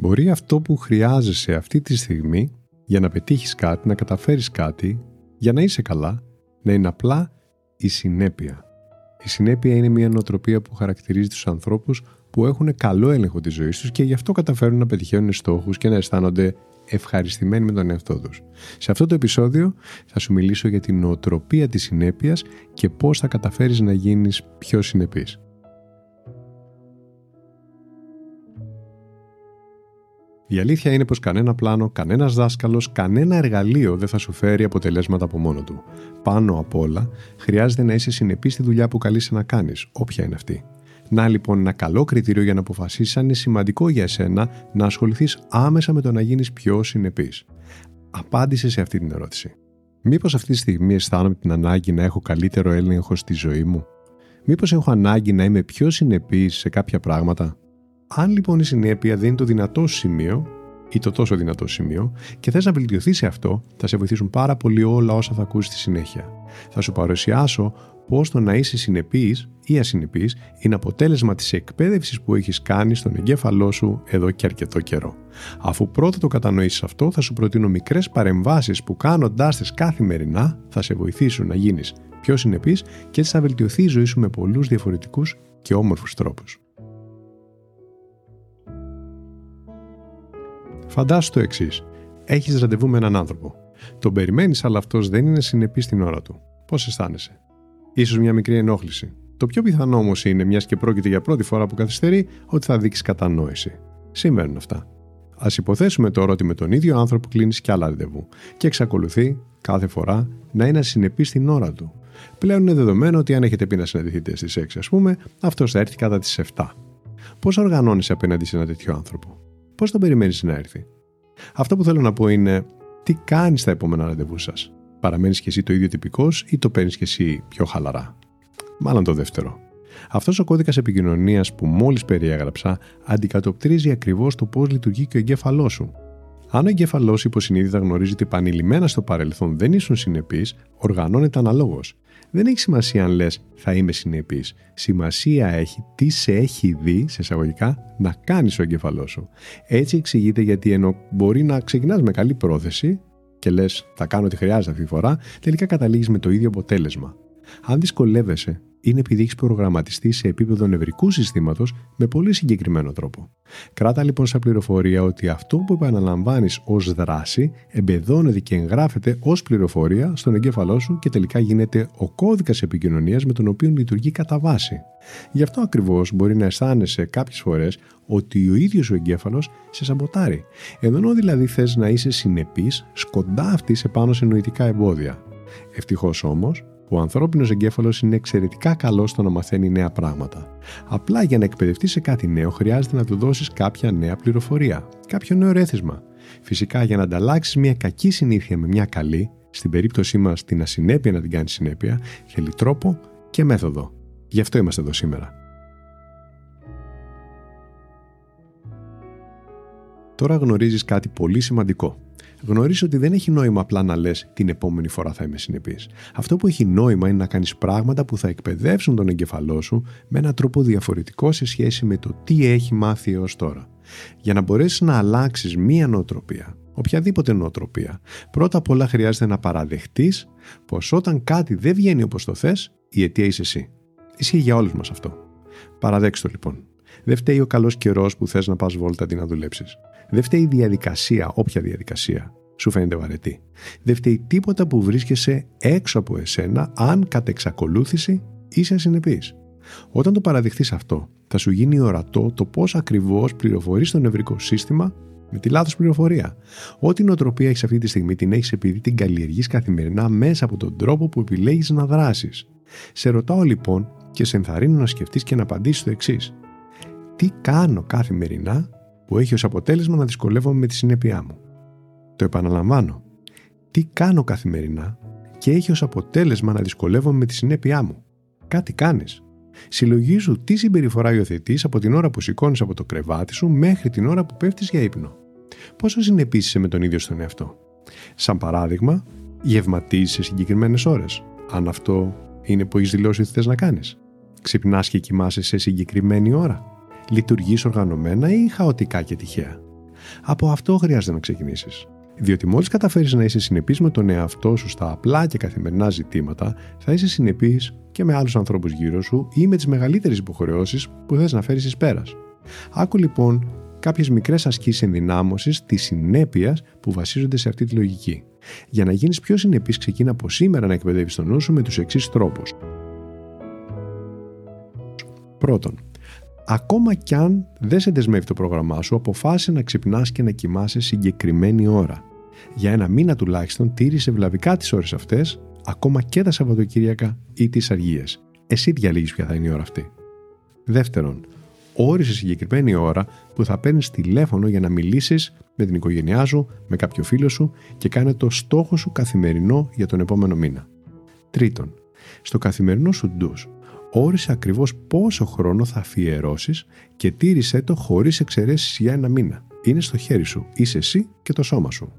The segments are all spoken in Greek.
Μπορεί αυτό που χρειάζεσαι αυτή τη στιγμή για να πετύχεις κάτι, να καταφέρεις κάτι, για να είσαι καλά, να είναι απλά η συνέπεια. Η συνέπεια είναι μια νοοτροπία που χαρακτηρίζει τους ανθρώπους που έχουν καλό έλεγχο της ζωής τους και γι' αυτό καταφέρουν να πετυχαίνουν στόχους και να αισθάνονται ευχαριστημένοι με τον εαυτό τους. Σε αυτό το επεισόδιο θα σου μιλήσω για την νοοτροπία της συνέπειας και πώς θα καταφέρεις να γίνεις πιο συνεπής. Η αλήθεια είναι πως κανένα πλάνο, κανένας δάσκαλος, κανένα εργαλείο δεν θα σου φέρει αποτελέσματα από μόνο του. Πάνω απ' όλα, χρειάζεται να είσαι συνεπής στη δουλειά που καλείσαι να κάνεις, όποια είναι αυτή. Να λοιπόν ένα καλό κριτήριο για να αποφασίσεις αν είναι σημαντικό για εσένα να ασχοληθείς άμεσα με το να γίνεις πιο συνεπής. Απάντησε σε αυτή την ερώτηση. Μήπως αυτή τη στιγμή αισθάνομαι την ανάγκη να έχω καλύτερο έλεγχο στη ζωή μου; Μήπως έχω ανάγκη να είμαι πιο συνεπής σε κάποια πράγματα; Αν λοιπόν η συνέπεια δεν είναι το δυνατό σημείο ή το τόσο δυνατό σημείο και θες να βελτιωθεί σε αυτό, θα σε βοηθήσουν πάρα πολύ όλα όσα θα ακούσεις στη συνέχεια. Θα σου παρουσιάσω πώς το να είσαι συνεπής ή ασυνεπής είναι αποτέλεσμα της εκπαίδευσης που έχεις κάνει στον εγκέφαλό σου εδώ και αρκετό καιρό. Αφού πρώτα το κατανοήσεις αυτό, θα σου προτείνω μικρές παρεμβάσεις που κάνοντάς τις καθημερινά θα σε βοηθήσουν να γίνεις πιο συνεπής και έτσι θα βελτιωθεί η ζωή σου με πολλούς διαφορετικούς και όμορφους τρόπους. Φαντάσου το εξής. Έχεις ραντεβού με έναν άνθρωπο. Τον περιμένεις, αλλά αυτός δεν είναι συνεπής στην ώρα του. Πώς αισθάνεσαι; σω μια μικρή ενόχληση. Το πιο πιθανό όμως είναι, μιας και πρόκειται για πρώτη φορά που καθυστερεί, ότι θα δείξεις κατανόηση. Συμβαίνουν αυτά. Α υποθέσουμε τώρα ότι με τον ίδιο άνθρωπο κλείνεις κι άλλα ραντεβού και εξακολουθεί κάθε φορά να είναι ασυνεπή στην ώρα του. Πλέον είναι δεδομένο ότι αν έχετε πει να συναντηθείτε στις 6, ας πούμε, αυτός θα έρθει κατά τις 7. Πώς οργανώνει απέναντι σε ένα τέτοιο άνθρωπο; Πώς τον περιμένεις να έρθει. Αυτό που θέλω να πω είναι τι κάνεις στα επόμενα ραντεβού σας. Παραμένεις κι εσύ το ίδιο τυπικός ή το παίρνεις κι εσύ πιο χαλαρά; Μάλλον το δεύτερο. Αυτός ο κώδικας επικοινωνίας που μόλις περιέγραψα αντικατοπτρίζει ακριβώς το πώς λειτουργεί και ο εγκέφαλός σου. Αν ο εγκέφαλός υποσυνείδητα γνωρίζει ότι επανειλημμένα στο παρελθόν δεν ήσουν συνεπείς, οργανώνεται αναλόγως. Δεν έχει σημασία αν λες θα είμαι συνεπής. Σημασία έχει τι σε έχει δει, σε εισαγωγικά, να κάνεις ο εγκεφαλό σου. Έτσι εξηγείται γιατί ενώ μπορεί να ξεκινάς με καλή πρόθεση και λες θα κάνω ό,τι χρειάζεται αυτή τη φορά, τελικά καταλήγεις με το ίδιο αποτέλεσμα. Αν δυσκολεύεσαι, είναι επειδή έχεις προγραμματιστεί σε επίπεδο νευρικού συστήματος με πολύ συγκεκριμένο τρόπο. Κράτα λοιπόν σαν πληροφορία ότι αυτό που επαναλαμβάνεις ως δράση εμπεδώνεται και εγγράφεται ως πληροφορία στον εγκέφαλό σου και τελικά γίνεται ο κώδικας επικοινωνίας με τον οποίο λειτουργεί κατά βάση. Γι' αυτό ακριβώς μπορεί να αισθάνεσαι κάποιες φορές ότι ο ίδιος ο εγκέφαλος σε σαμποτάρει. Ενώ δηλαδή θες να είσαι συνεπής, σκοντάφτει επάνω σε νοητικά εμπόδια. Ευτυχώς όμως, ο ανθρώπινος εγκέφαλος είναι εξαιρετικά καλός στο να μαθαίνει νέα πράγματα. Απλά για να εκπαιδευτεί σε κάτι νέο, χρειάζεται να του δώσεις κάποια νέα πληροφορία, κάποιο νέο ρέθισμα. Φυσικά, για να ανταλλάξεις μια κακή συνήθεια με μια καλή, στην περίπτωσή μας την ασυνέπεια να την κάνεις συνέπεια, θέλει τρόπο και μέθοδο. Γι' αυτό είμαστε εδώ σήμερα. Τώρα γνωρίζεις κάτι πολύ σημαντικό γνωρίζεις ότι δεν έχει νόημα απλά να λες την επόμενη φορά θα είμαι συνεπής. Αυτό που έχει νόημα είναι να κάνεις πράγματα που θα εκπαιδεύσουν τον εγκεφαλό σου με έναν τρόπο διαφορετικό σε σχέση με το τι έχει μάθει έως τώρα. Για να μπορέσεις να αλλάξεις μία νοοτροπία, οποιαδήποτε νοοτροπία, πρώτα απ' όλα χρειάζεται να παραδεχτείς πως όταν κάτι δεν βγαίνει όπως το θες, η αιτία είσαι εσύ. Ισχύει για όλους μας αυτό. Παραδέξτε το λοιπόν. Δεν φταίει ο καλός καιρός που θες να πας βόλτα αντί να δουλέψεις. Δεν φταίει η διαδικασία, όποια διαδικασία σου φαίνεται βαρετή. Δεν φταίει τίποτα που βρίσκεσαι έξω από εσένα αν κατ' εξακολούθηση είσαι ασυνεπής. Όταν το παραδειχθείς αυτό, θα σου γίνει ορατό το πώς ακριβώς πληροφορείς το νευρικό σύστημα με τη λάθος πληροφορία. Ό,τι νοοτροπία έχεις αυτή τη στιγμή την έχεις επειδή την καλλιεργείς καθημερινά μέσα από τον τρόπο που επιλέγεις να δράσεις. Σε ρωτάω λοιπόν και σε ενθαρρύνω να σκεφτείς και να απαντήσεις το εξής τι κάνω καθημερινά που έχει ως αποτέλεσμα να δυσκολεύομαι με τη συνέπειά μου. Το επαναλαμβάνω. Τι κάνω καθημερινά και έχει ως αποτέλεσμα να δυσκολεύομαι με τη συνέπειά μου. Κάτι κάνεις. Συλλογίζου τι συμπεριφορά υιοθετεί από την ώρα που σηκώνεις από το κρεβάτι σου μέχρι την ώρα που πέφτεις για ύπνο. Πόσο συνεπίσει με τον ίδιο στον εαυτό. Σαν παράδειγμα, γευματίζεις σε συγκεκριμένες ώρες, αν αυτό είναι που έχεις δηλώσει ότι θες να κάνεις. Ξυπνάς και κοιμάσαι σε συγκεκριμένη ώρα. Λειτουργείς οργανωμένα ή χαοτικά και τυχαία. Από αυτό χρειάζεται να ξεκινήσεις. Διότι μόλις καταφέρεις να είσαι συνεπής με τον εαυτό σου στα απλά και καθημερινά ζητήματα, θα είσαι συνεπής και με άλλους ανθρώπους γύρω σου ή με τις μεγαλύτερες υποχρεώσεις που θες να φέρεις εις πέρας. Άκου λοιπόν κάποιες μικρές ασκήσεις ενδυνάμωσης της συνέπειας που βασίζονται σε αυτή τη λογική. Για να γίνεις πιο συνεπής, ξεκίνα από σήμερα να εκπαιδεύεις τον νου σου με τους εξής τρόπους. Πρώτον, ακόμα κι αν δεν σε δεσμεύει το πρόγραμμά σου, αποφάσισε να ξυπνάς και να κοιμάσαι συγκεκριμένη ώρα. Για ένα μήνα τουλάχιστον τήρησε βλαβικά τις ώρες αυτές, ακόμα και τα Σαββατοκύριακα ή τις Αργίες. Εσύ διαλύει ποια θα είναι η ώρα αυτή. Δεύτερον, όρισε συγκεκριμένη ώρα που θα παίρνεις τηλέφωνο για να μιλήσεις με την οικογένειά σου, με κάποιο φίλο σου και κάνε το στόχο σου καθημερινό για τον επόμενο μήνα. Τρίτον, στο καθημερινό σου ντους, όρισε ακριβώς πόσο χρόνο θα αφιερώσεις και τήρησε το χωρίς εξαιρέσεις για ένα μήνα. Είναι στο χέρι σου. Είσαι εσύ και το σώμα σου.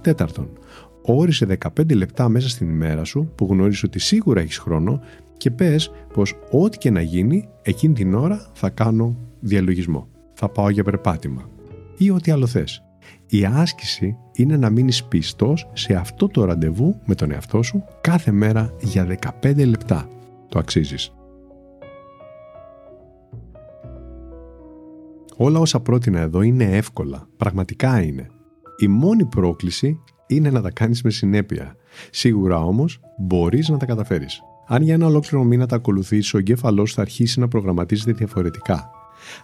Τέταρτον, όρισε 15 λεπτά μέσα στην ημέρα σου που γνωρίζεις ότι σίγουρα έχεις χρόνο και πες πως ό,τι και να γίνει εκείνη την ώρα θα κάνω διαλογισμό. Θα πάω για περπάτημα ή ό,τι άλλο θες. Η άσκηση είναι να μείνεις πιστός σε αυτό το ραντεβού με τον εαυτό σου κάθε μέρα για 15 λεπτά. Το αξίζεις. Όλα όσα πρότεινα εδώ είναι εύκολα. Πραγματικά είναι. Η μόνη πρόκληση είναι να τα κάνεις με συνέπεια. Σίγουρα όμως μπορείς να τα καταφέρεις. Αν για ένα ολόκληρο μήνα τα ακολουθήσει, ο εγκέφαλός θα αρχίσει να προγραμματίζεται διαφορετικά.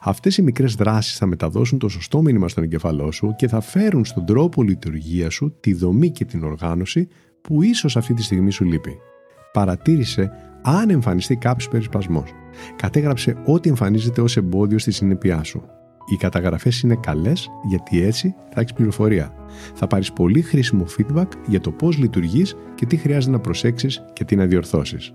Αυτές οι μικρές δράσεις θα μεταδώσουν το σωστό μήνυμα στον εγκέφαλό σου και θα φέρουν στον τρόπο λειτουργία σου τη δομή και την οργάνωση που ίσως αυτή τη στιγμή σου λείπει. Παρατήρησε αν εμφανιστεί κάποιος περισπασμός. Κατέγραψε ό,τι εμφανίζεται ως εμπόδιο στη συνέπειά σου. Οι καταγραφές είναι καλές γιατί έτσι θα έχεις πληροφορία. Θα πάρεις πολύ χρήσιμο feedback για το πώς λειτουργείς και τι χρειάζεται να προσέξεις και τι να διορθώσεις.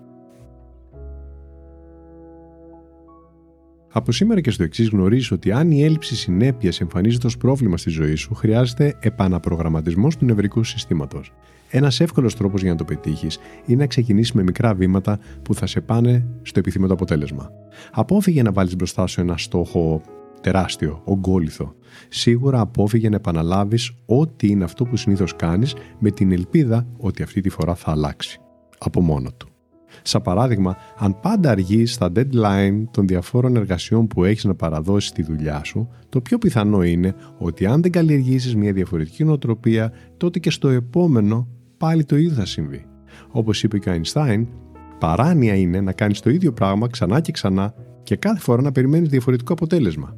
Από σήμερα και στο εξής γνωρίζεις ότι αν η έλλειψη συνέπειας εμφανίζεται ως πρόβλημα στη ζωή σου, χρειάζεται επαναπρογραμματισμός του νευρικού συστήματος. Ένας εύκολος τρόπος για να το πετύχεις είναι να ξεκινήσεις με μικρά βήματα που θα σε πάνε στο επιθυμητό αποτέλεσμα. Απόφυγε να βάλεις μπροστά σου ένα στόχο τεράστιο, ογκόλυθο. Σίγουρα απόφυγε να επαναλάβεις ό,τι είναι αυτό που συνήθως κάνεις με την ελπίδα ότι αυτή τη φορά θα αλλάξει. Από μόνο του. Σαν παράδειγμα, αν πάντα αργείς στα deadline των διαφόρων εργασιών που έχεις να παραδώσεις στη δουλειά σου, το πιο πιθανό είναι ότι αν δεν καλλιεργήσεις μια διαφορετική νοοτροπία, τότε και στο επόμενο πάλι το ίδιο θα συμβεί. Όπως είπε και ο Einstein, παράνοια είναι να κάνεις το ίδιο πράγμα ξανά και ξανά και κάθε φορά να περιμένεις διαφορετικό αποτέλεσμα.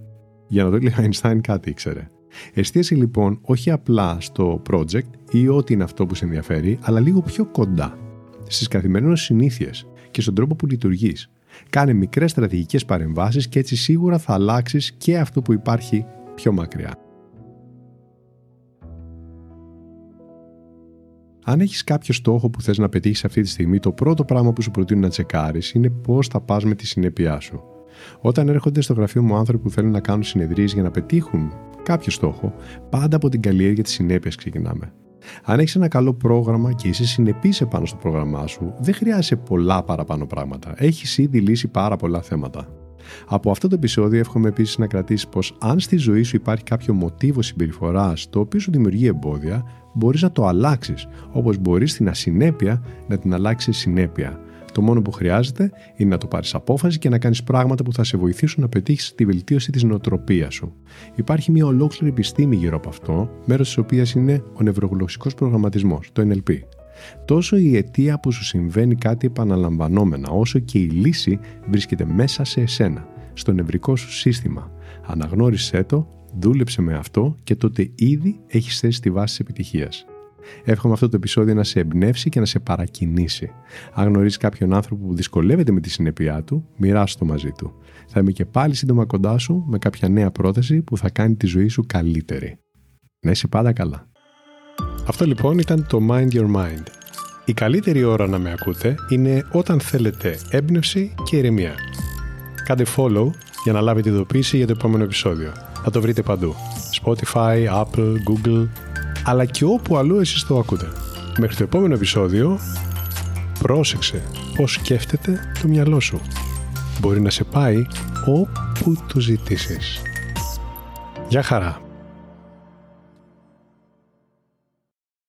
Για να το λέει ο Einstein κάτι ήξερε. Εστίασε λοιπόν όχι απλά στο project ή ό,τι είναι αυτό που σε ενδιαφέρει, αλλά λίγο πιο κοντά. Στις καθημερινές συνήθειες και στον τρόπο που λειτουργείς. Κάνε μικρές στρατηγικές παρεμβάσεις και έτσι σίγουρα θα αλλάξεις και αυτό που υπάρχει πιο μακριά. Αν έχεις κάποιο στόχο που θες να πετύχεις αυτή τη στιγμή, το πρώτο πράγμα που σου προτείνω να τσεκάρεις είναι πώς θα πας με τη συνέπειά σου. Όταν έρχονται στο γραφείο μου άνθρωποι που θέλουν να κάνουν συνεδρίες για να πετύχουν κάποιο στόχο, πάντα από την καλλιέργεια της συνέπειας ξεκινάμε. Αν έχεις ένα καλό πρόγραμμα και είσαι συνεπής επάνω στο πρόγραμμά σου, δεν χρειάζεσαι πολλά παραπάνω πράγματα. Έχεις ήδη λύσει πάρα πολλά θέματα. Από αυτό το επεισόδιο εύχομαι επίσης να κρατήσεις πως αν στη ζωή σου υπάρχει κάποιο μοτίβο συμπεριφοράς το οποίο σου δημιουργεί εμπόδια, μπορείς να το αλλάξεις, όπως μπορείς στην ασυνέπεια να την αλλάξεις συνέπεια. Το μόνο που χρειάζεται είναι να το πάρεις απόφαση και να κάνεις πράγματα που θα σε βοηθήσουν να πετύχεις τη βελτίωση της νοοτροπίας σου. Υπάρχει μια ολόκληρη επιστήμη γύρω από αυτό, μέρος της οποίας είναι ο νευρογλωσσικός προγραμματισμός, το NLP. Τόσο η αιτία που σου συμβαίνει κάτι επαναλαμβανόμενα, όσο και η λύση βρίσκεται μέσα σε εσένα, στο νευρικό σου σύστημα. Αναγνώρισέ το, δούλεψε με αυτό και τότε ήδη έχεις θέσει τη βάση της επιτυχίας. Εύχομαι αυτό το επεισόδιο να σε εμπνεύσει και να σε παρακινήσει. Αν γνωρίζεις κάποιον άνθρωπο που δυσκολεύεται με τη συνέπειά του, μοιράσου το μαζί του. Θα είμαι και πάλι σύντομα κοντά σου με κάποια νέα πρόταση που θα κάνει τη ζωή σου καλύτερη. Να είσαι πάντα καλά. Αυτό λοιπόν ήταν το Mind Your Mind. Η καλύτερη ώρα να με ακούτε είναι όταν θέλετε έμπνευση και ηρεμία. Κάντε follow για να λάβετε ειδοποίηση για το επόμενο επεισόδιο. Θα το βρείτε παντού. Spotify, Apple, Google, αλλά και όπου αλλού εσείς το ακούτε. Μέχρι το επόμενο επεισόδιο, πρόσεξε πώς σκέφτεται το μυαλό σου. Μπορεί να σε πάει όπου το ζητήσεις. Γεια χαρά!